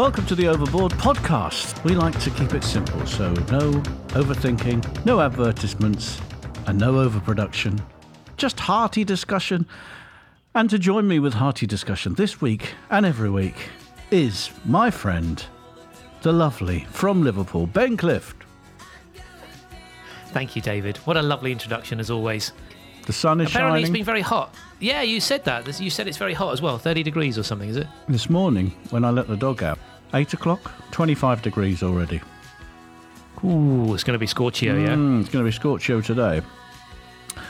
Welcome to the Overboard podcast. We like to keep it simple, so no overthinking, no advertisements, and no overproduction. Just hearty discussion. And to join me with hearty discussion this week and every week is my friend, the lovely from Liverpool, Ben Clift. Thank you, David. What a lovely introduction, as always. The sun is Apparently, shining. it's been very hot. Yeah, you said that. You said it's very hot as well. 30 degrees or something, is it? This morning, when I let the dog out, 8 o'clock, 25 degrees already. Ooh, it's going to be scorchio, yeah? Mm, it's going to be Scorchio today.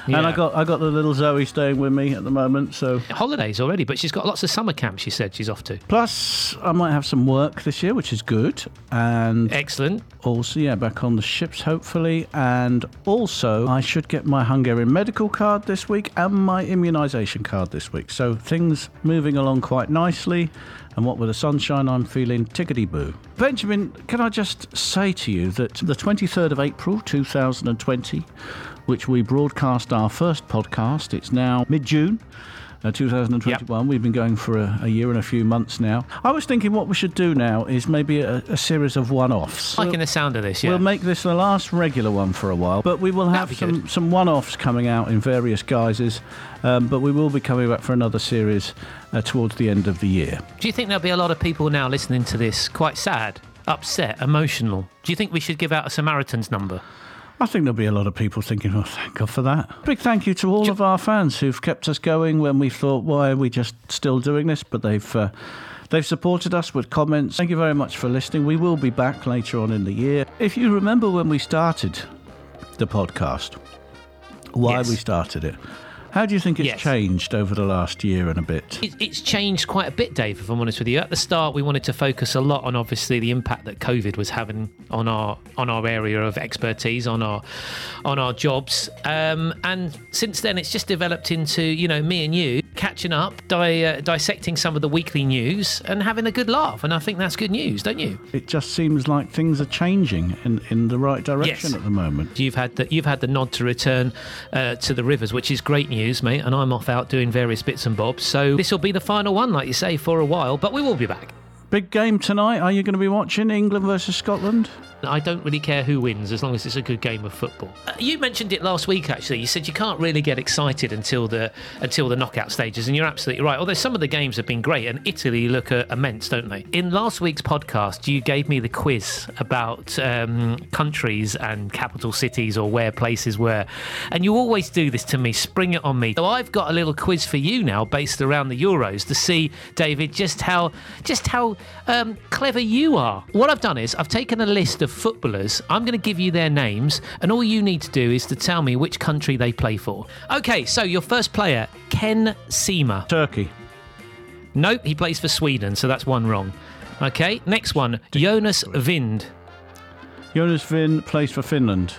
And I got I got the little Zoe staying with me at the moment, so Holidays already, but she's got lots of summer camps, she said she's off to. plus I might have some work this year, which is good. And Excellent. also, yeah, back on the ships hopefully. And also, I should get my Hungarian medical card this week and my immunisation card this week. So things moving along quite nicely. And what with the sunshine, I'm feeling tickety boo. Benjamin, can I just say to you that the 23rd of April 2020, which we broadcast our first podcast, it's now mid June. Uh, 2021. We've been going for a, a year and a few months now. I was thinking what we should do now is maybe a, a series of one-offs. Liking the sound of this, yeah. We'll make this the last regular one for a while, but we will have some, good. some one offs coming out in various guises. Um, but we will be coming back for another series uh, towards the end of the year. Do you think there'll be a lot of people now listening to this quite sad, upset, emotional? Do you think we should give out a Samaritan's number? I think there'll be a lot of people thinking, oh, thank God for that. Big thank you to all of our fans who've kept us going when we thought, why are we just still doing this? But they've. Uh, They've supported us with comments. Thank you very much for listening. We will be back later on in the year. If you remember when we started the podcast, why Yes. we started it, how do you think it's Yes. changed over the last year and a bit? It, it's changed quite a bit, Dave, if I'm honest with you. At the start, we wanted to focus a lot on obviously the impact that COVID was having on our on our area of expertise, on our on our jobs. Um, and since then, it's just developed into you know me and you catching up, di- uh, dissecting some of the weekly news, and having a good laugh. And I think that's good news, don't you? It just seems like things are changing in, in the right direction Yes. at the moment. You've had the, you've had the nod to return uh, to the rivers, which is great news, mate. And I'm off out doing various bits and bobs. So this will be the final one, like you say, for a while. But we will be back. Big game tonight. Are you going to be watching England versus Scotland? I don't really care who wins as long as it's a good game of football. Uh, you mentioned it last week, actually. You said you can't really get excited until the until the knockout stages, and you're absolutely right. Although some of the games have been great, and Italy look uh, immense, don't they? In last week's podcast, you gave me the quiz about um, countries and capital cities or where places were, and you always do this to me. Spring it on me. So I've got a little quiz for you now, based around the Euros, to see, David, just how just how um, clever you are. What I've done is I've taken a list of footballers. I'm going to give you their names, and all you need to do is to tell me which country they play for. Okay, so your first player, Ken Sema. Turkey. Nope, he plays for Sweden, so that's one wrong. Okay, next one, Jonas Wind. Jonas Wind plays for Finland.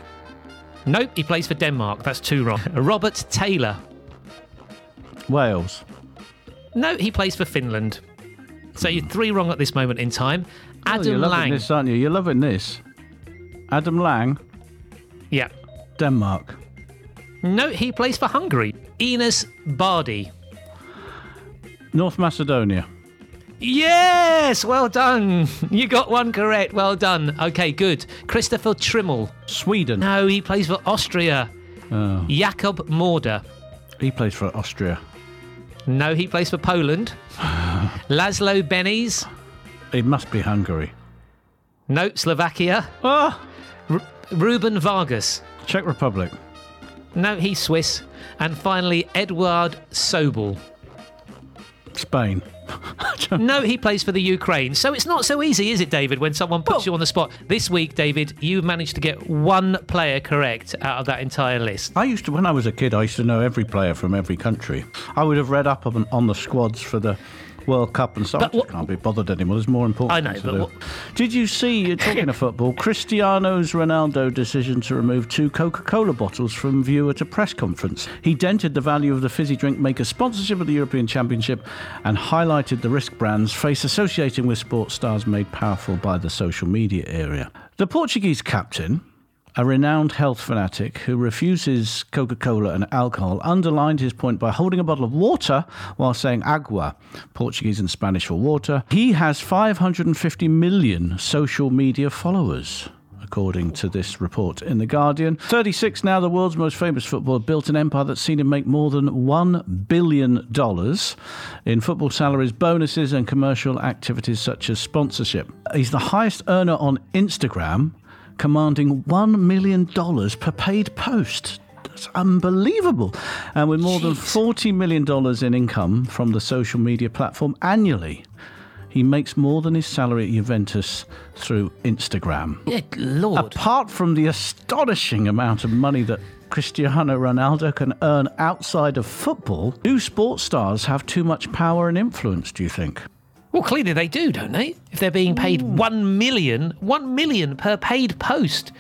Nope, he plays for Denmark. That's two wrong. Robert Taylor. Wales. No, he plays for Finland. So you're three wrong at this moment in time. Oh, you're Adam loving Lang. this, aren't you? You're loving this. Adam Lang, Yeah. Denmark. No, he plays for Hungary. Enis Bardhi. North Macedonia. Yes, well done. You got one correct. Well done. Okay, good. Christopher Trimmel. Sweden. No, he plays for Austria. Oh, Jakub Moder. he plays for Austria. No, he plays for Poland. Laszlo Benes. It must be Hungary. No, Slovakia. Ah, Ruben Vargas. Czech Republic. No, he's Swiss. And finally, Eduard Sobol. Spain. No, he plays for the Ukraine. So it's not so easy, is it, David, when someone puts you on the spot? This week, David, you managed to get one player correct out of that entire list. I used to, when I was a kid, I used to know every player from every country. I would have read up on, on the squads for the World Cup and stuff. What- can't be bothered anymore. There's more important I know, but what- Did you see, you're talking of football, Cristiano's Ronaldo decision to remove two Coca Cola bottles from view at a press conference? He dented the value of the fizzy drink maker's sponsorship of the European Championship and highlighted the risk brands face associating with sports stars made powerful by the social media area. The Portuguese captain a renowned health fanatic who refuses Coca Cola and alcohol, underlined his point by holding a bottle of water while saying agua, Portuguese and Spanish for water. He has 550 million social media followers. According to this report in The Guardian. 36 now, the world's most famous footballer, built an empire that's seen him make more than $1 billion in football salaries, bonuses, and commercial activities such as sponsorship. He's the highest earner on Instagram commanding $1 million per paid post. That's unbelievable. And with more than $40 million in income from the social media platform annually, he makes more than his salary at Juventus through Instagram. Good lord. Apart from the astonishing amount of money that Cristiano Ronaldo can earn outside of football, do sports stars have too much power and influence, do you think? Well, clearly they do, don't they? If they're being paid hmm. one million, one million per paid post.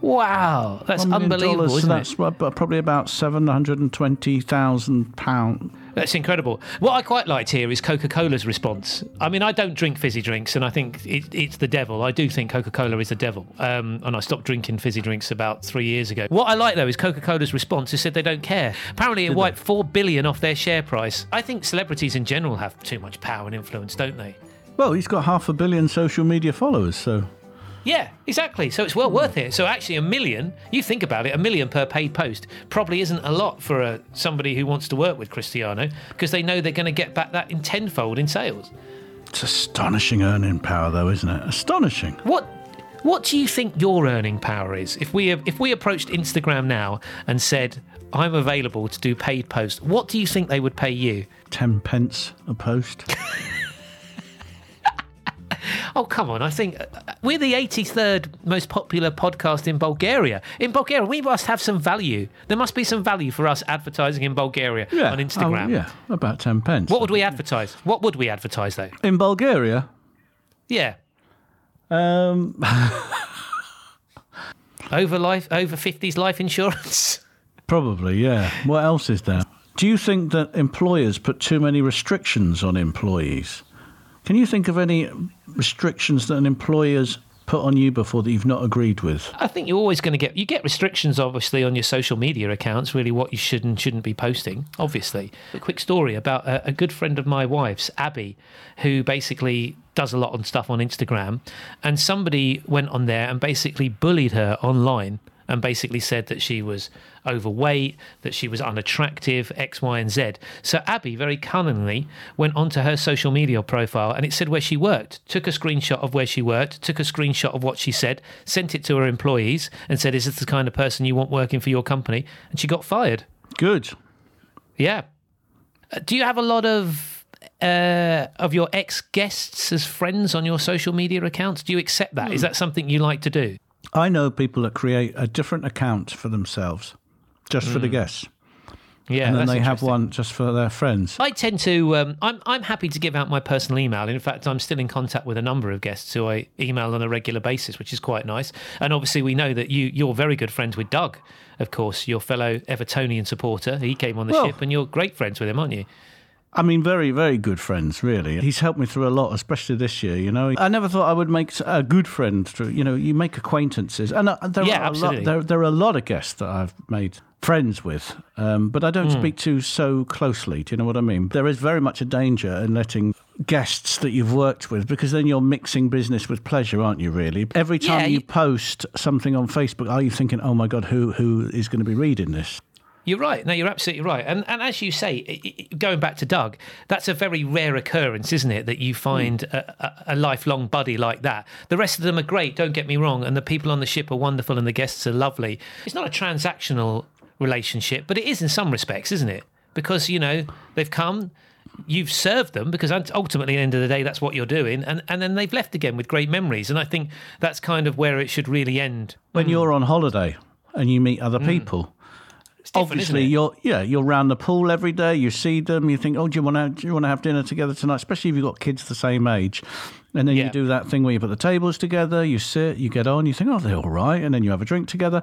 Wow, that's $1 million unbelievable, so isn't that's it? probably about £720,000. That's incredible. What I quite liked here is Coca Cola's response. I mean, I don't drink fizzy drinks, and I think it, it's the devil. I do think Coca Cola is the devil. Um, and I stopped drinking fizzy drinks about three years ago. What I like, though, is Coca Cola's response. They said they don't care. Apparently, it wiped four billion off their share price. I think celebrities in general have too much power and influence, don't they? Well, he's got half a billion social media followers, so Yeah, exactly. So it's well worth it. So actually, a million, you think about it, a million per paid post probably isn't a lot for a, somebody who wants to work with Cristiano because they know they're going to get back that in tenfold in sales. it's astonishing earning power, though, isn't it? Astonishing. What what do you think your earning power is? If we if we approached Instagram now and said I'm available to do paid posts, what do you think they would pay you? 10 pence a post. Oh come on! I think uh, we're the 83rd most popular podcast in Bulgaria. In Bulgaria, we must have some value. There must be some value for us advertising in Bulgaria Yeah. on Instagram. oh, yeah, about 10 pence. What would we advertise? What would we advertise though? In Bulgaria, Yeah, um, over life, over 50s life insurance. probably, yeah. What else is there? Do you think that employers put too many restrictions on employees? Can you think of any restrictions that an employer's put on you before that you've not agreed with? I think you're always going to get you get restrictions obviously on your social media accounts really what you should and shouldn't be posting obviously a quick story about a, a good friend of my wife's Abby who basically does a lot on stuff on Instagram and somebody went on there and basically bullied her online and basically said that she was overweight, that she was unattractive, X, Y, and Z. So Abby very cunningly went onto her social media profile and it said where she worked, took a screenshot of where she worked, took a screenshot of what she said, sent it to her employees, and said, Is this the kind of person you want working for your company? And she got fired. Good. Yeah. Uh, Do you have a lot of uh, of your ex guests as friends on your social media accounts? Do you accept that? Is that something you like to do? I know people that create a different account for themselves, just for the guests, Yeah, and then they have one just for their friends. I tend to. Um, I'm I'm happy to give out my personal email. In fact, I'm still in contact with a number of guests who I email on a regular basis, which is quite nice. And obviously, we know that you you're very good friends with Doug, of course, your fellow Evertonian supporter. He came on the Well- ship, and you're great friends with him, aren't you? I mean, very, very good friends, really. He's helped me through a lot, especially this year. You know, I never thought I would make a good friend through. You know, you make acquaintances, and uh, there Yeah, are a lot. There, there are a lot of guests that I've made friends with, um, but I don't Hmm. speak to so closely. Do you know what I mean? There is very much a danger in letting guests that you've worked with, because then you're mixing business with pleasure, aren't you? Really, every time Yeah, you you- post something on Facebook, are you thinking, "Oh my God, who who is going to be reading this?" You're right. No, you're absolutely right. And and as you say, going back to Doug, that's a very rare occurrence, isn't it? That you find hmm. a, a, a lifelong buddy like that. The rest of them are great. Don't get me wrong, and the people on the ship are wonderful, and the guests are lovely. It's not a transactional relationship, but it is in some respects, isn't it? Because you know they've come. You've served them because ultimately, at the end of the day, that's what you're doing, and, and then they've left again with great memories. And I think that's kind of where it should really end. When hmm. you're on holiday and you meet other hmm. people. Different, Obviously, you're yeah you're round the pool every day. You see them. You think, oh, do you want to do you want to have dinner together tonight? Especially if you've got kids the same age, and then Yeah. you do that thing where you put the tables together. You sit, you get on. You think, oh, they're all right, and then you have a drink together.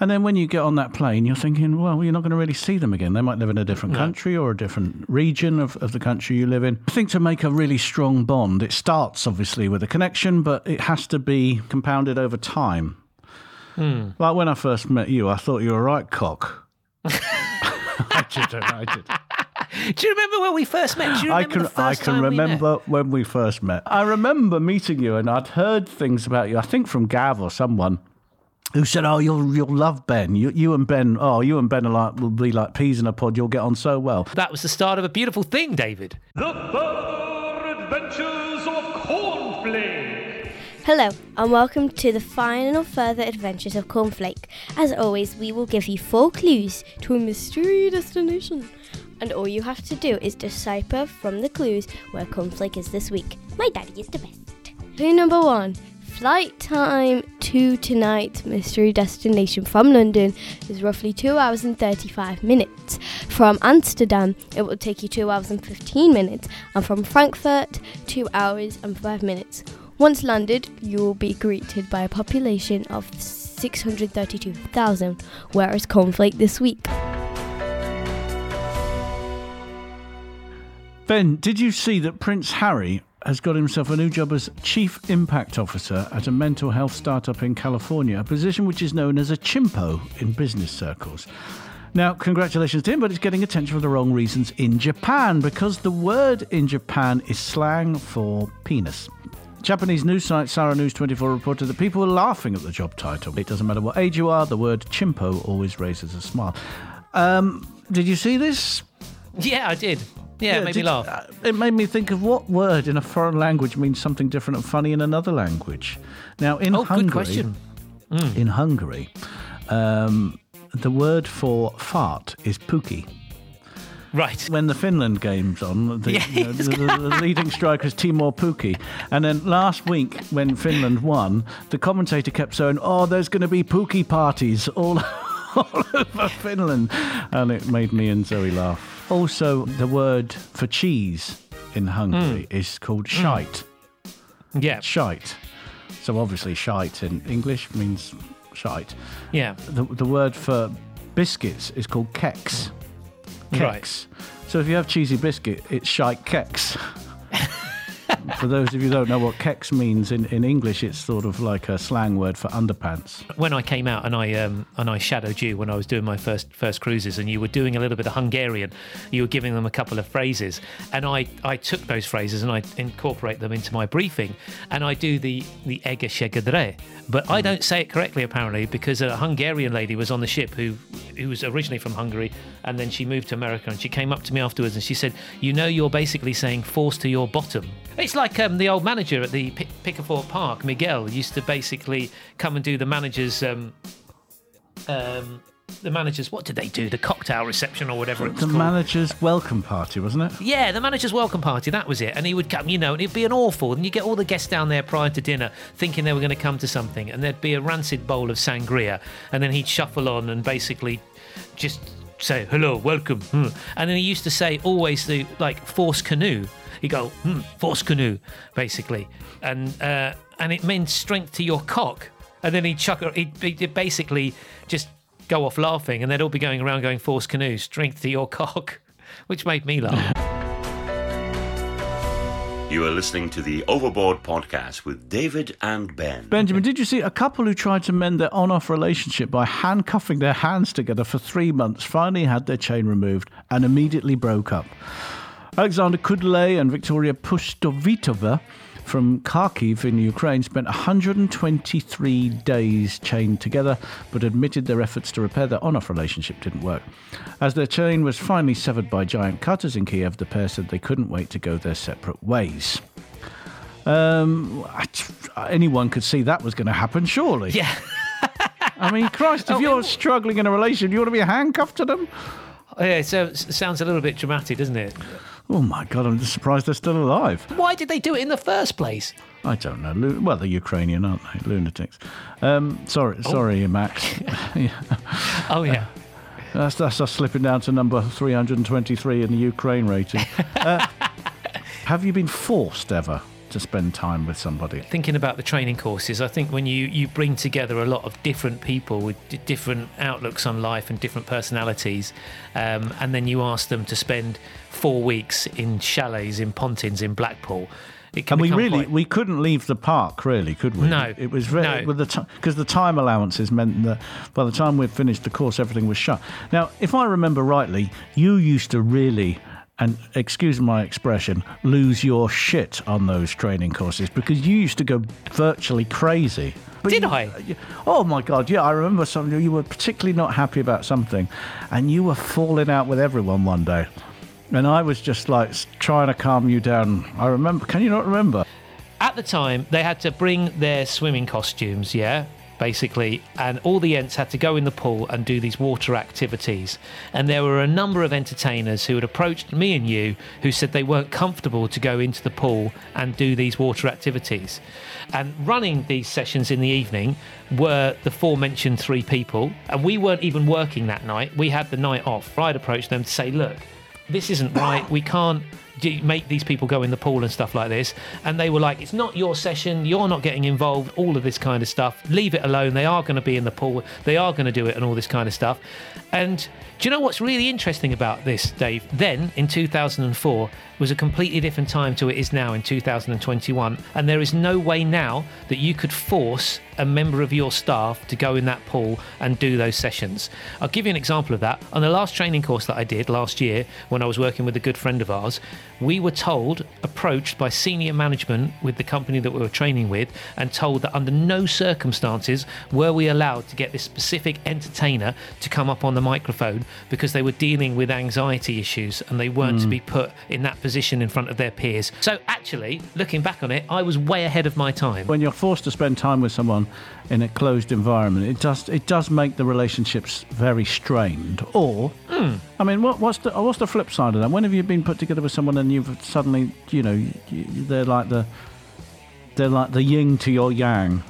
And then when you get on that plane, you're thinking, well, you're not going to really see them again. They might live in a different country or a different region of, of the country you live in. I think to make a really strong bond, it starts obviously with a connection, but it has to be compounded over time. Hmm. Like when I first met you, I thought you were a right cock. I didn't. I did. Do you remember when we first met? Do you I can. the first I can time we met? remember when we first met. I remember meeting you, and I'd heard things about you. I think from Gav or someone. Who said, "Oh, you'll you'll love Ben. You you and Ben. Oh, you and Ben are like will be like peas in a pod. You'll get on so well." That was the start of a beautiful thing, David. The Further Adventures of Cornflake. Hello, and welcome to the final further adventures of Cornflake. As always, we will give you four clues to a mystery destination. And all you have to do is decipher from the clues where Cornflake is this week. My daddy is the best. Clue number one Flight time to tonight mystery destination from London is roughly 2 hours and 35 minutes. From Amsterdam, it will take you 2 hours and 15 minutes, and from Frankfurt, 2 hours and 5 minutes. Once landed, you will be greeted by a population of 632,000. Where is Cornflake this week? Ben, did you see that Prince Harry has got himself a new job as Chief Impact Officer at a mental health startup in California, a position which is known as a chimpo in business circles? Now, congratulations to him, but it's getting attention for the wrong reasons in Japan because the word in Japan is slang for penis. Japanese news site Sora News 24 reported that people were laughing at the job title. It doesn't matter what age you are, the word chimpo always raises a smile. Um, did you see this? Yeah, I did. Yeah, it made me laugh. uh, it made me think of what word in a foreign language means something different and funny in another language. Now, in Oh, good Hungary, question. in Hungary, um, the word for fart is pookie. Right. When the Finland game's on, the, Yeah, you know, the, the- the leading striker is Teemu Pukki. And then last week, when Finland won, the commentator kept saying, "Oh, there's going to be Pukki parties all." All over Finland, and it made me and Zoe laugh. Also, the word for cheese in Hungary hmm. is called hmm. shite. Yeah. Shite. So obviously, shite in English means shite. Yeah. The, the word for biscuits is called keks. Right. Keks. So if you have cheesy biscuit, it's shite keks. for those of you who don't know what keks means in, in English, it's sort of like a slang word for underpants. When I came out and I um, and I shadowed you when I was doing my first first cruises, and you were doing a little bit of Hungarian, you were giving them a couple of phrases, and I, I took those phrases and I incorporate them into my briefing, and I do the the ega shegadre, but I don't say it correctly apparently because a Hungarian lady was on the ship who who was originally from Hungary, and then she moved to America, and she came up to me afterwards and she said, "You know, you're basically saying force to your bottom." It's like um, the old manager at the Pick- Pickerford Park, Miguel, used to basically come and do the manager's. Um, um, the managers, what did they do? The cocktail reception or whatever it was The called. manager's welcome party, wasn't it? Yeah, the manager's welcome party, that was it. And he would come, you know, and it'd be an awful. And you get all the guests down there prior to dinner thinking they were going to come to something. And there'd be a rancid bowl of sangria. And then he'd shuffle on and basically just say, hello, welcome. hmm. And then he used to say always the, like, force canoe. He'd go, hmm, force canoe, basically. And, uh, and it meant strength to your cock. And then he'd chuck, he'd, he'd basically just go off laughing. And they'd all be going around going, force canoe, strength to your cock, which made me laugh. You are listening to the Overboard podcast with David and Ben. Benjamin, did you see a couple who tried to mend their on off relationship by handcuffing their hands together for three months finally had their chain removed and immediately broke up? Alexander Kudlay and Victoria Pustovitova from Kharkiv in Ukraine spent 123 days chained together, but admitted their efforts to repair their on off relationship didn't work. As their chain was finally severed by giant cutters in Kiev, the pair said they couldn't wait to go their separate ways. Um, anyone could see that was going to happen, surely. yeah. I mean, Christ, if Oh, you're it- struggling in a relationship, you want to be handcuffed to them? Oh, Yeah, so it sounds a little bit dramatic, doesn't it? Oh my God, I'm just surprised they're still alive. Why did they do it in the first place? I don't know. Lu- Well, they're Ukrainian, aren't they? Lunatics. Um, sorry, sorry, Max. Yeah. Oh yeah. That's, that's us slipping down to number 323 in the Ukraine rating. Uh, have you been forced ever to spend time with somebody. thinking about the training courses, I think when you, you bring together a lot of different people with d- different outlooks on life and different personalities, um, and then you ask them to spend four weeks in chalets in Pontins in Blackpool, it can And we really quite- we couldn't leave the park, really, could we? No, it was very no. with the because the time allowances meant that by the time we'd finished the course, everything was shut. Now, if I remember rightly, you used to really. And excuse my expression, lose your shit on those training courses because you used to go virtually crazy. But Did you- I? Uh, you- Oh my God! Yeah, I remember something. You were particularly not happy about something, and you were falling out with everyone one day. And I was just like trying to calm you down. I remember. Can you not remember? at the time they had to bring their swimming costumes yeah basically and all the ents had to go in the pool and do these water activities and there were a number of entertainers who had approached me and you who said they weren't comfortable to go into the pool and do these water activities and running these sessions in the evening were the forementioned three people and we weren't even working that night we had the night off i'd approached them to say look this isn't right. We can't make these people go in the pool and stuff like this. And they were like, it's not your session. You're not getting involved. All of this kind of stuff. Leave it alone. They are going to be in the pool. They are going to do it and all this kind of stuff. And do you know what's really interesting about this, Dave? Then in 2004 was a completely different time to it is now in 2021. And there is no way now that you could force a member of your staff to go in that pool and do those sessions. I'll give you an example of that. On the last training course that I did last year, when I was working with a good friend of ours, we were told, approached by senior management with the company that we were training with, and told that under no circumstances were we allowed to get this specific entertainer to come up on the microphone because they were dealing with anxiety issues and they weren't to hmm. be put in that position in front of their peers. So, actually, looking back on it, I was way ahead of my time. when you're forced to spend time with someone in a closed environment, it does it does make the relationships very strained. Or, hmm. I mean, what, what's the what's the flip side of that? When have you been put together with someone and you've suddenly, you know, they're like the they're like the yin to your yang.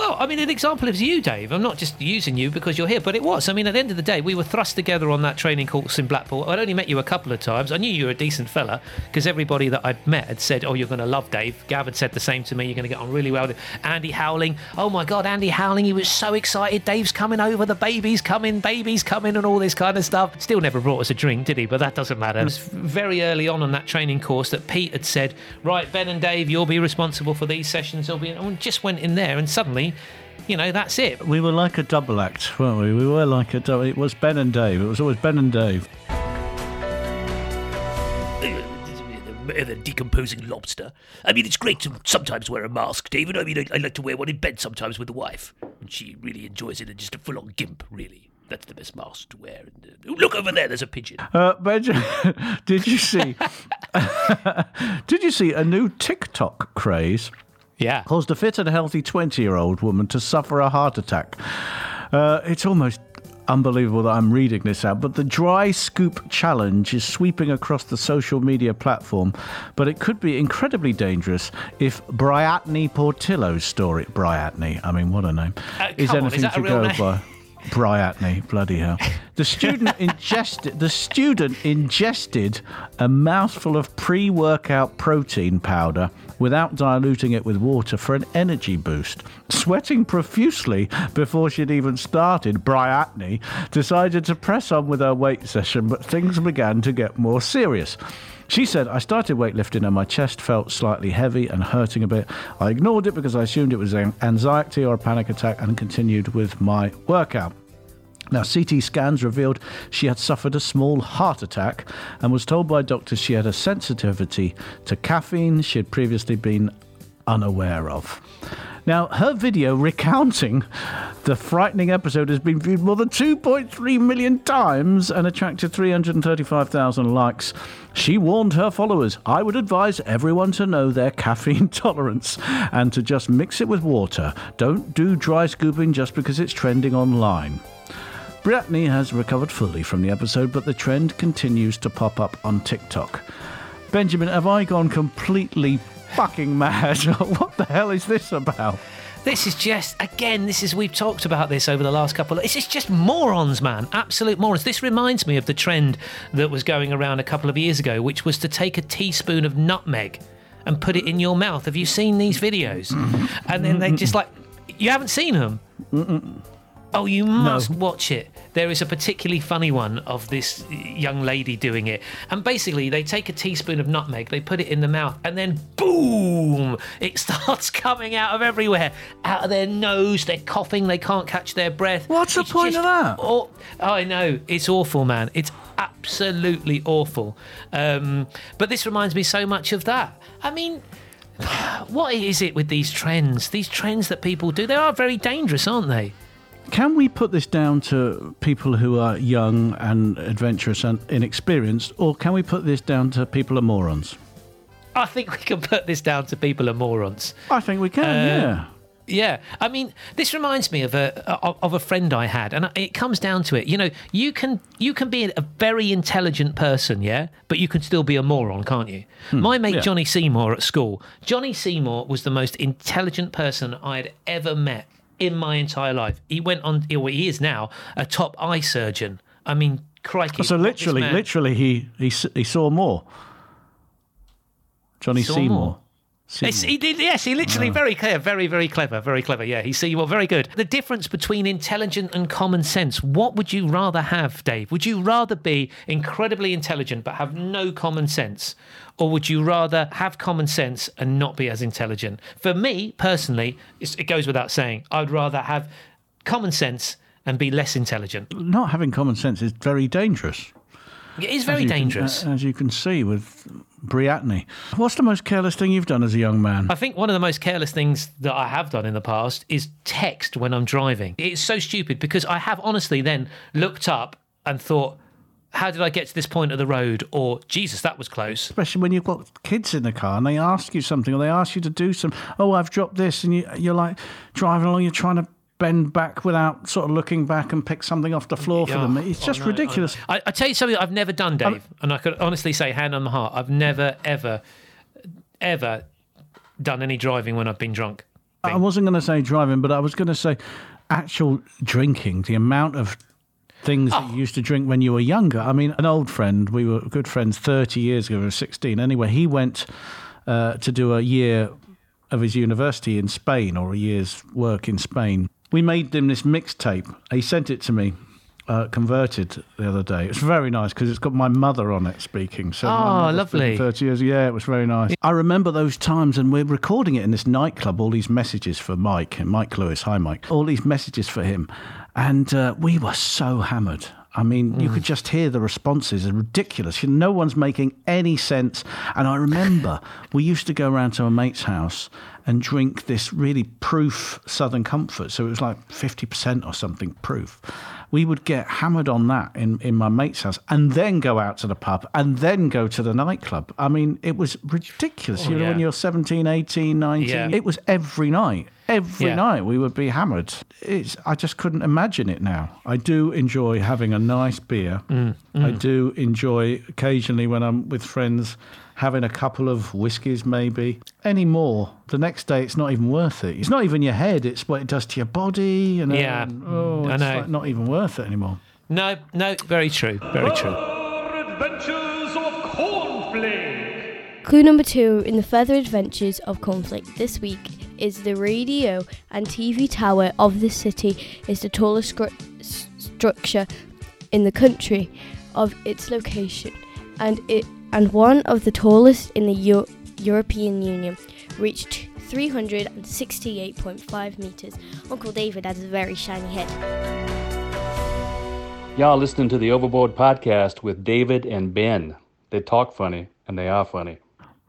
Well, I mean, an example is you, Dave. I'm not just using you because you're here, but it was. I mean, at the end of the day, we were thrust together on that training course in Blackpool. I'd only met you a couple of times. I knew you were a decent fella because everybody that I'd met had said, Oh, you're going to love Dave. Gav had said the same to me. You're going to get on really well Andy Howling. Oh, my God, Andy Howling. He was so excited. Dave's coming over. The baby's coming. Baby's coming and all this kind of stuff. Still never brought us a drink, did he? But that doesn't matter. It was very early on on that training course that Pete had said, Right, Ben and Dave, you'll be responsible for these sessions. You'll be, and just went in there and suddenly, you know, that's it. We were like a double act, weren't we? We were like a double. It was Ben and Dave. It was always Ben and Dave. the decomposing lobster. I mean, it's great to sometimes wear a mask, David. I mean, I, I like to wear one in bed sometimes with the wife, and she really enjoys it. And just a full-on gimp, really. That's the best mask to wear. And, uh, look over there, there's a pigeon. Uh, Benjamin, did you see? did you see a new TikTok craze? Yeah. caused a fit and healthy 20 year old woman to suffer a heart attack. Uh, it's almost unbelievable that I'm reading this out, but the dry scoop challenge is sweeping across the social media platform, but it could be incredibly dangerous if Briatney Portillo's story, Briatney, I mean, what a name, Uh, is come on, anything is to go name? by. Briatney, bloody hell. The student ingested the student ingested a mouthful of pre-workout protein powder without diluting it with water for an energy boost. Sweating profusely before she'd even started, Briatney decided to press on with her weight session, but things began to get more serious. She said, I started weightlifting and my chest felt slightly heavy and hurting a bit. I ignored it because I assumed it was an- anxiety or a panic attack and continued with my workout. Now, CT scans revealed she had suffered a small heart attack and was told by doctors she had a sensitivity to caffeine she had previously been unaware of. Now, her video recounting the frightening episode has been viewed more than 2.3 million times and attracted 335,000 likes. She warned her followers I would advise everyone to know their caffeine tolerance and to just mix it with water. Don't do dry scooping just because it's trending online. Brittany has recovered fully from the episode, but the trend continues to pop up on TikTok. Benjamin, have I gone completely fucking mad? what the hell is this about? This is just again. This is we've talked about this over the last couple. of... Is just morons, man. Absolute morons. This reminds me of the trend that was going around a couple of years ago, which was to take a teaspoon of nutmeg and put it in your mouth. Have you seen these videos? And then they just like, you haven't seen them. Oh, you must watch it. There is a particularly funny one of this young lady doing it. And basically, they take a teaspoon of nutmeg, they put it in the mouth, and then boom, it starts coming out of everywhere. Out of their nose, they're coughing, they can't catch their breath. What's the It's point of that? Oh, I know. It's awful, man. It's absolutely awful. Um, but this reminds me so much of that. I mean, what is it with these trends? These trends that people do, they are very dangerous, aren't they? Can we put this down to people who are young and adventurous and inexperienced, or can we put this down to people are morons? I think we can put this down to people are morons. I think we can, uh, yeah. Yeah, I mean, this reminds me of a of a friend I had, and it comes down to it. You know, you can you can be a very intelligent person, yeah, but you can still be a moron, can't you? Hmm, My mate yeah. Johnny Seymour at school. Johnny Seymour was the most intelligent person I had ever met in my entire life. He went on, well, he is now a top eye surgeon. I mean, crikey! So literally, literally, he, he he saw more. Johnny Saw Seymour. more? Yes, he did. Yes, he literally oh. very clear, very, very clever, very clever. Yeah, he see you well, very good. The difference between intelligent and common sense. What would you rather have, Dave? Would you rather be incredibly intelligent but have no common sense, or would you rather have common sense and not be as intelligent? For me personally, it's, it goes without saying. I'd rather have common sense and be less intelligent. Not having common sense is very dangerous. It is as very can- dangerous. Uh, as you can see with Briatney. What's the most careless thing you've done as a young man? I think one of the most careless things that I have done in the past is text when I'm driving. It's so stupid because I have honestly then looked up and thought, how did I get to this point of the road? Or, Jesus, that was close. Especially when you've got kids in the car and they ask you something or they ask you to do some, oh, I've dropped this. And you, you're like driving along, you're trying to bend back without sort of looking back and pick something off the floor for them. It's Oh, just no, ridiculous. I, I tell you something I've never done, Dave, and I could honestly say, hand on the heart, I've never, ever, ever done any driving when I've been drunk. I wasn't going to say driving, but I was going to say actual drinking, the amount of things that you used to drink when you were younger. I mean, an old friend, we were good friends 30 years ago, we were 16. Anyway, he went uh, to do a year of his university in Spain or a year's work in Spain. We made him this mixtape. He sent it to me. Uh, converted the other day. It's very nice because it's got my mother on it speaking. So Oh, lovely. 30 years. Yeah, it was very nice. I remember those times, and we're recording it in this nightclub. All these messages for Mike and Mike Lewis. Hi, Mike. All these messages for him, and uh, we were so hammered. I mean, you could just hear the responses are ridiculous. No one's making any sense. And I remember we used to go around to a mate's house and drink this really proof Southern Comfort. So it was like 50% or something proof. We would get hammered on that in, in my mate's house and then go out to the pub and then go to the nightclub. I mean, it was ridiculous. Oh, you know, when you're 17, 18, 19, Yeah. it was every night. Every Yeah. night we would be hammered. It's, I just couldn't imagine it now. I do enjoy having a nice beer. Mm, I do enjoy occasionally when I'm with friends having a couple of whiskies, maybe. Any more, the next day it's not even worth it. It's not even your head, it's what it does to your body. You know? Yeah, and, oh, I it's know. like not even worth it anymore. No, no, very true, very true. Adventures of Cornflake. Clue number two in the further adventures of Cornflake this week is the radio and TV tower of the city is the tallest scru- structure in the country of its location and it and one of the tallest in the Eu- European Union reached 368.5 meters. Uncle David has a very shiny head. Y'all listening to the Overboard podcast with David and Ben. They talk funny and they are funny.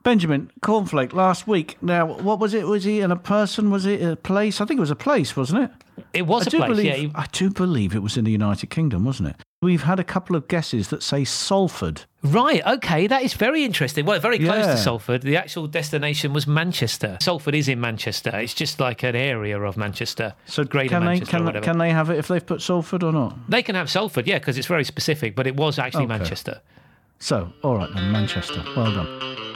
Benjamin Cornflake last week. Now, what was it? Was he in a person? Was it a place? I think it was a place, wasn't it? It was I a do place, believe, yeah. you- I do believe it was in the United Kingdom, wasn't it? We've had a couple of guesses that say Salford. Right, okay, that is very interesting. Well, very close Yeah. to Salford. The actual destination was Manchester. Salford is in Manchester. It's just like an area of Manchester. So Greater can they Manchester or can, can they have it if they've put Salford or not? They can have Salford, yeah, because it's very specific, but it was actually Okay. Manchester. So, all right then, Manchester. Well done.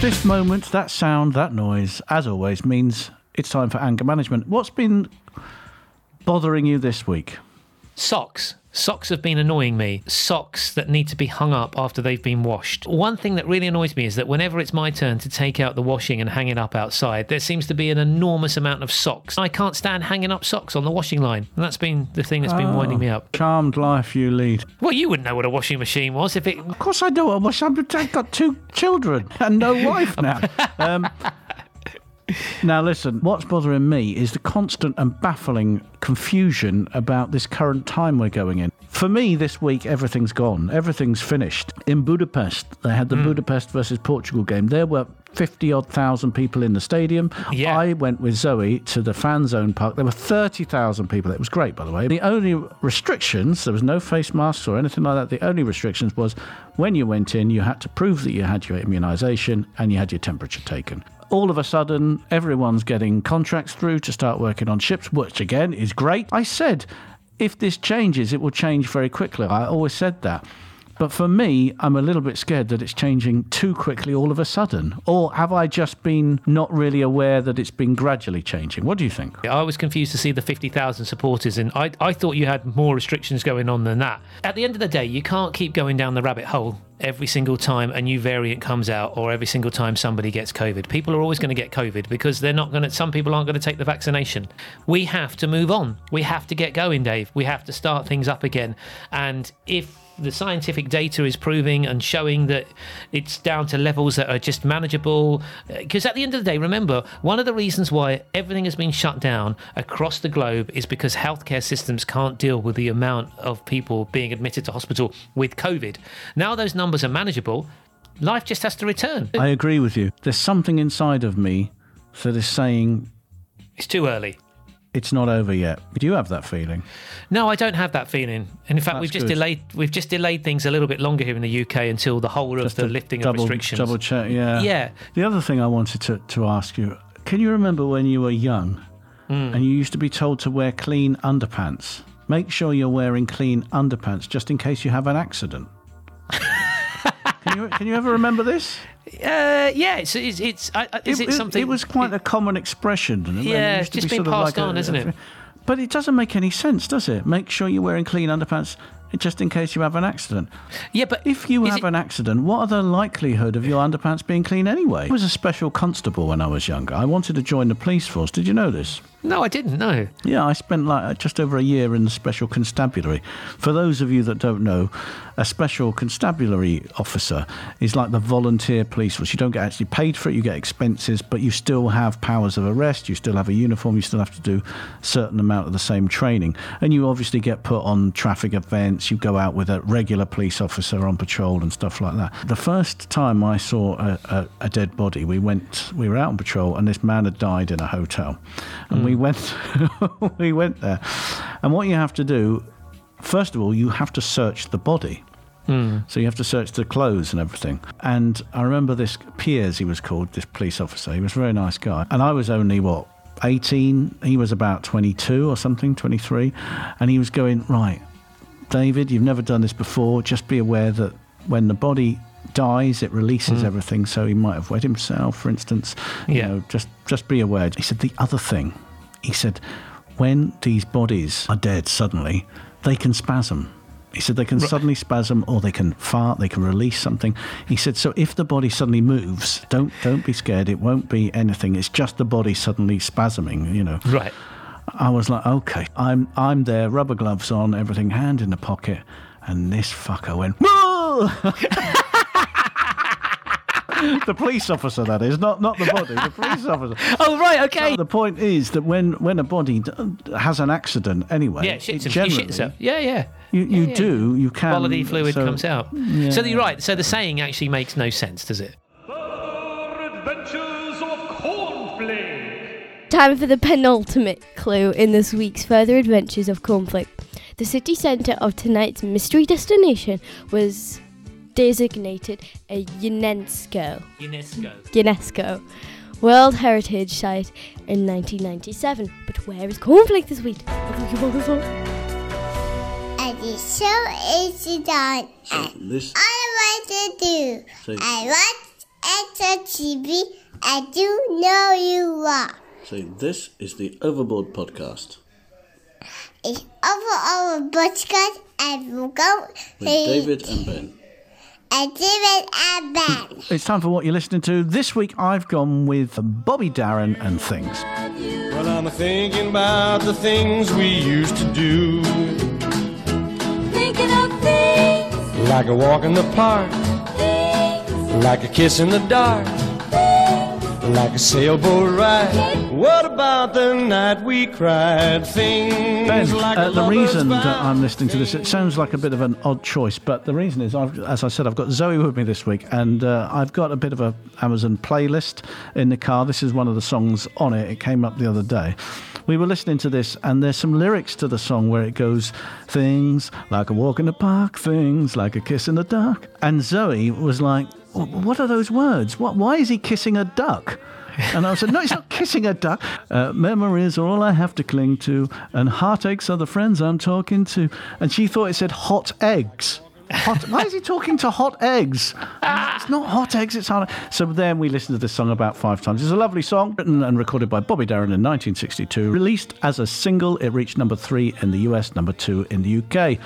This moment, that sound, that noise, as always, means it's time for anger management. What's been bothering you this week? Socks. Socks have been annoying me. Socks that need to be hung up after they've been washed. One thing that really annoys me is that whenever it's my turn to take out the washing and hang it up outside, there seems to be an enormous amount of socks. I can't stand hanging up socks on the washing line. And that's been the thing that's been winding me up. Charmed life you lead. Well, you wouldn't know what a washing machine was if it. Of course I do. I wish I've I've got two children and no wife now. Um, now, listen, what's bothering me is the constant and baffling confusion about this current time we're going in. For me, this week, everything's gone. Everything's finished. In Budapest, they had the hmm. Budapest versus Portugal game. There were 50 odd thousand people in the stadium. Yeah. I went with Zoe to the fan zone park. There were 30,000 people. It was great, by the way. The only restrictions, there was no face masks or anything like that. The only restrictions was when you went in, you had to prove that you had your immunisation and you had your temperature taken. All of a sudden, everyone's getting contracts through to start working on ships, which again is great. I said, if this changes, it will change very quickly. I always said that. But for me, I'm a little bit scared that it's changing too quickly all of a sudden. Or have I just been not really aware that it's been gradually changing? What do you think? I was confused to see the 50,000 supporters, and I, I thought you had more restrictions going on than that. At the end of the day, you can't keep going down the rabbit hole every single time a new variant comes out or every single time somebody gets COVID. People are always going to get COVID because they're not going to, some people aren't going to take the vaccination. We have to move on. We have to get going, Dave. We have to start things up again. And if the scientific data is proving and showing that it's down to levels that are just manageable. Because at the end of the day, remember, one of the reasons why everything has been shut down across the globe is because healthcare systems can't deal with the amount of people being admitted to hospital with COVID. Now those numbers are manageable, life just has to return. I agree with you. There's something inside of me that is saying It's too early. It's not over yet. Do you have that feeling? No, I don't have that feeling. And in fact, That's we've just good. delayed we've just delayed things a little bit longer here in the UK until the whole of the lifting double, of restrictions. Double check, yeah. Yeah. The other thing I wanted to, to ask you can you remember when you were young Hmm. and you used to be told to wear clean underpants? Make sure you're wearing clean underpants just in case you have an accident. can, you, can you ever remember this? Uh, yeah, it's it's, it's I, I- is it, something? It was quite a common expression. it Yeah, it's just be been passed like a- on, isn't it? But it doesn't make any sense, does it? Make sure you're wearing clean underpants just in case you have an accident. yeah, but If you have it- an accident, what are the likelihood of your underpants being clean anyway? I was a special constable when I was younger. I wanted to join the police force. Did you know this? No, I didn't know. Yeah, I spent like uh, just over a year in the special constabulary. For those of you that don't know, a special constabulary officer is like the volunteer police force. You don't get actually paid for it, you get expenses, but you still have powers of arrest, you still have a uniform, you still have to do a certain amount of the same training. And you obviously get put on traffic events, you go out with a regular police officer on patrol and stuff like that. The first time I saw a, a, a dead body, we went we were out on patrol and this man had died in a hotel. And we went we went there. And what you have to do, first of all, you have to search the body. Hmm. So you have to search the clothes and everything. And I remember this Piers, he was called, this police officer. He was a very nice guy. And I was only, what, 18? He was about 22 or something, 23. And he was going, right, David, you've never done this before. Just be aware that when the body dies, it releases hmm. everything. So he might have wet himself, for instance. You Yeah. know, just just be aware. He said the other thing. He said, when these bodies are dead suddenly, they can spasm. He said they can suddenly spasm or they can fart, they can release something. He said, so if the body suddenly moves, don't don't be scared. It won't be anything. It's just the body suddenly spasming, you know. Right. I was like, okay, I'm I'm there, rubber gloves on, everything, hand in the pocket, and this fucker went, Whoa! the police officer, that is, not not the body, the police officer. Oh, right. Okay. So the point is that when when a body has an accident, anyway, yeah, it shits, it generally, shits himself. Yeah, yeah. you, you Yeah, yeah. do, you can. Quality fluid so- comes out. So you're right. So the saying actually makes no sense, does it? Further adventures of Cornflake. Time for the penultimate clue in this week's Further Adventures of Cornflake. The city centre of tonight's mystery destination was designated a UNESCO UNESCO. UNESCO World Heritage Site in 1997. But where is Cornflake this week? And the show is done. And This, I want to do. So- I watch extra TV. I do know you are. so this is the Overboard podcast. It's over our podcast and we'll go With David and Ben. and David and Ben. It's time for what you're listening to. This week I've gone with Bobby Darin and Things. Well, I'm thinking about the things we used to do. Thinking of things, Like a walk in the park, things, like a kiss in the dark, like a sailboat ride. What about the night we cried? Things Ben, like uh, the reason that. I'm listening to this, it sounds like a bit of an odd choice, but the reason is, I've, as I said, I've got Zoe with me this week, and uh, I've got a bit of a Amazon playlist in the car. This is one of the songs on it. It came up the other day. We were listening to this, and there's some lyrics to the song where it goes, "Things like a walk in the park, things like a kiss in the dark," and Zoe was like, "Wh- "What are those words? What? Why is he kissing a duck?" And I said, no, it's not kissing a duck. Uh, memories are all I have to cling to, and heartaches are the friends I'm talking to. And she thought it said hot eggs. Hot, why is he talking to hot eggs? It's not hot eggs, it's hot. So then we listened to this song about five times. It's a lovely song, written and recorded by Bobby Darin in 1962. Released as a single, it reached number three in the US, number two in the UK.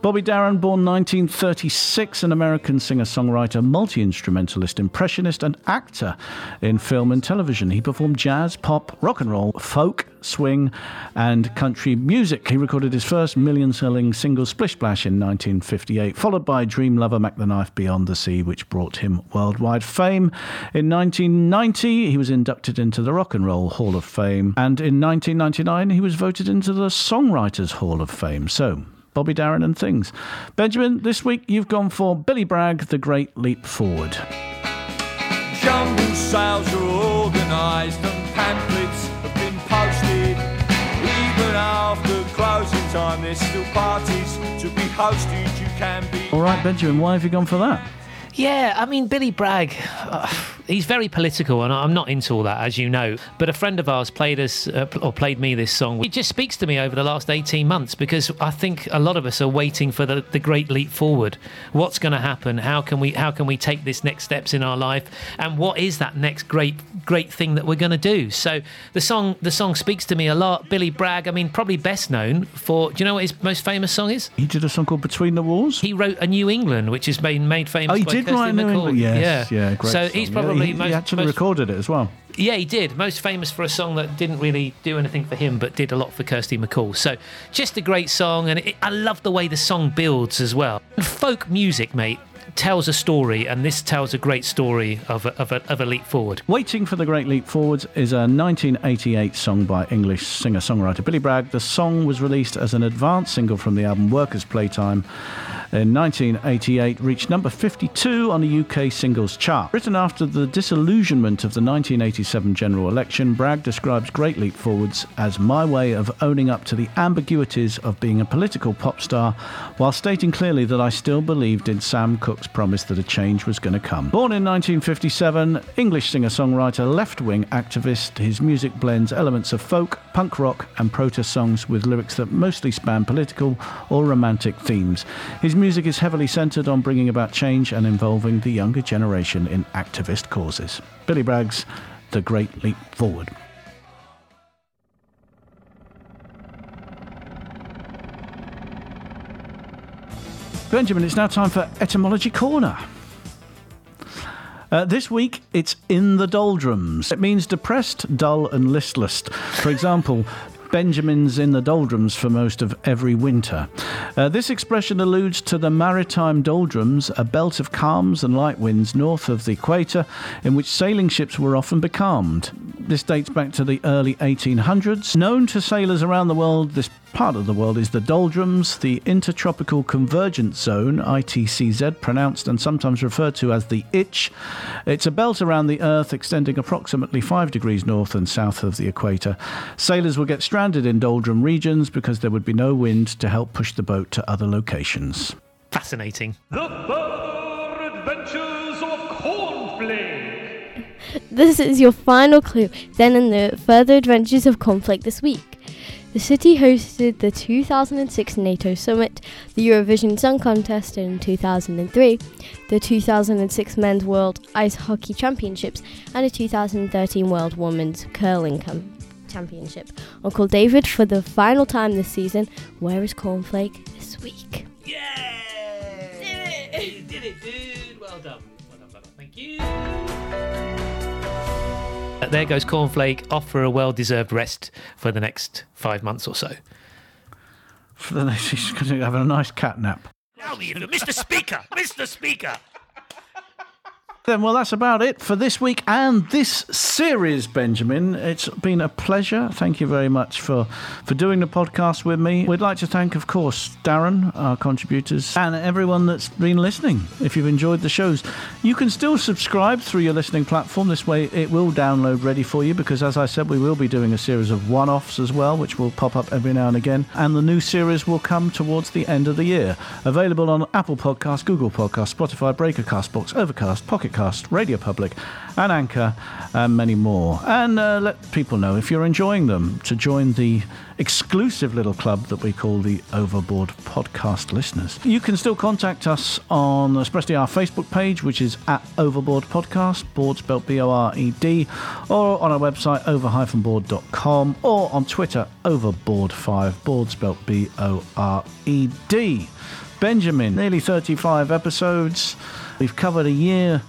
Bobby Darin, born 1936, an American singer songwriter, multi instrumentalist, impressionist, and actor in film and television. He performed jazz, pop, rock and roll, folk, swing, and country music. He recorded his first million selling single Splish Splash in 1958, followed by Dream Lover, Mack the Knife, Beyond the Sea, which brought him worldwide fame. In 1990, he was inducted into the Rock and Roll Hall of Fame, and in 1999, he was voted into the Songwriters Hall of Fame. So, Bobby Darin and things. Benjamin, this week you've gone for Billy Bragg, The Great Leap Forward. Jumble sales are organised and pamphlets time, there's still parties to be hosted. You can be. All right, Benjamin, why have you gone for that? Yeah, I mean, Billy Bragg, uh, he's very political, and I'm not into all that, as you know. But a friend of ours played us, uh, or played me this song. It just speaks to me over the last 18 months because I think a lot of us are waiting for the, the great leap forward. What's going to happen? How can we how can we take this next steps in our life? And what is that next great great thing that we're going to do? So the song the song speaks to me a lot. Billy Bragg, I mean, probably best known for. Do you know what his most famous song is? He did a song called Between the Wars. He wrote a New England, which has been made famous. Oh, he did Kirsty write New MacColl. England. Yes, yeah, yeah, great. So song. he's Yeah, probably he, most, he actually most- recorded it as well. yeah, he did. Most famous for a song that didn't really do anything for him, but did a lot for Kirsty MacColl. So just a great song, and it, I love the way the song builds as well. Folk music, mate, tells a story, and this tells a great story of a, of a, of a leap forward. Waiting for the Great Leap Forwards is a 1988 song by English singer songwriter Billy Bragg. The song was released as an advance single from the album Workers' Playtime in 1988, reached number 52 on the UK singles chart. Written after the disillusionment of the 1987 general election, Bragg describes Great Leap Forwards as my way of owning up to the ambiguities of being a political pop star while stating clearly that I still believed in Sam Cooke's promise that a change was going to come. Born in 1957, English singer songwriter, left wing activist, his music blends elements of folk, punk rock, and protest songs with lyrics that mostly span political or romantic themes. His music is heavily centered on bringing about change and involving the younger generation in activist causes. Billy Bragg's The Great Leap Forward. Benjamin, it's now time for Etymology Corner. Uh, this week, it's in the doldrums. It means depressed, dull, and listless. For example, Benjamin's in the doldrums for most of every winter. Uh, this expression alludes to the maritime doldrums, a belt of calms and light winds north of the equator, in which sailing ships were often becalmed. This dates back to the early 1800s. Known to sailors around the world, this part of the world is the doldrums, the Intertropical Convergence Zone, ITCZ, pronounced and sometimes referred to as the Itch. It's a belt around the Earth extending approximately 5 degrees north and south of the equator. Sailors would get stranded in doldrum regions because there would be no wind to help push the boat to other locations. Fascinating. The Further Adventures of Cornflake. This is your final clue. Then, in the further adventures of Cornflake this week, the city hosted the 2006 NATO summit, the Eurovision Song Contest in 2003, the 2006 Men's World Ice Hockey Championships, and the 2013 World Women's Curling Com- Championship. Uncle David, for the final time this season, where is Cornflake this week? Yeah! You did it, dude. Well done. Well done, well done. Thank you. Uh, There goes Cornflake off for a well deserved rest for the next five months or so. For the next, he's going to have a nice cat nap. Now, Mr. Speaker, Mr. Speaker. Then, well, that's about it for this week and this series, Benjamin. It's been a pleasure. Thank you very much for, for doing the podcast with me. We'd like to thank, of course, Darren, our contributors, and everyone that's been listening. If you've enjoyed the shows, you can still subscribe through your listening platform. This way, it will download ready for you because, as I said, we will be doing a series of one offs as well, which will pop up every now and again. And the new series will come towards the end of the year. Available on Apple Podcasts, Google Podcasts, Spotify, Breaker, Castbox, Overcast, Pocket Radio Public, and Anchor, and many more. And uh, let people know if you're enjoying them to join the exclusive little club that we call the Overbored Podcast Listeners. You can still contact us on especially our Facebook page, which is at Overbored Podcast, board spelled B O R E D, or on our website over-bored.com, or on Twitter Overbored5, board spelled B O R E D. Benjamin, nearly 35 episodes. We've covered a year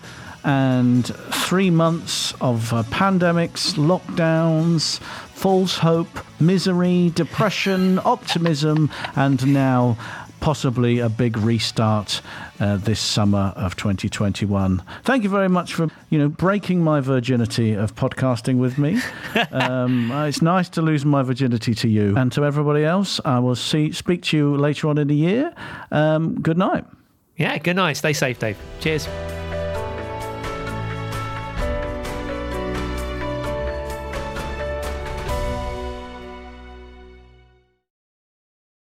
and three months of uh, pandemics, lockdowns, false hope, misery, depression, optimism, and now possibly a big restart uh, this summer of 2021. Thank you very much for you know breaking my virginity of podcasting with me. um, uh, it's nice to lose my virginity to you and to everybody else. I will see speak to you later on in the year. Um, good night. Yeah, good night. Stay safe, Dave. Cheers.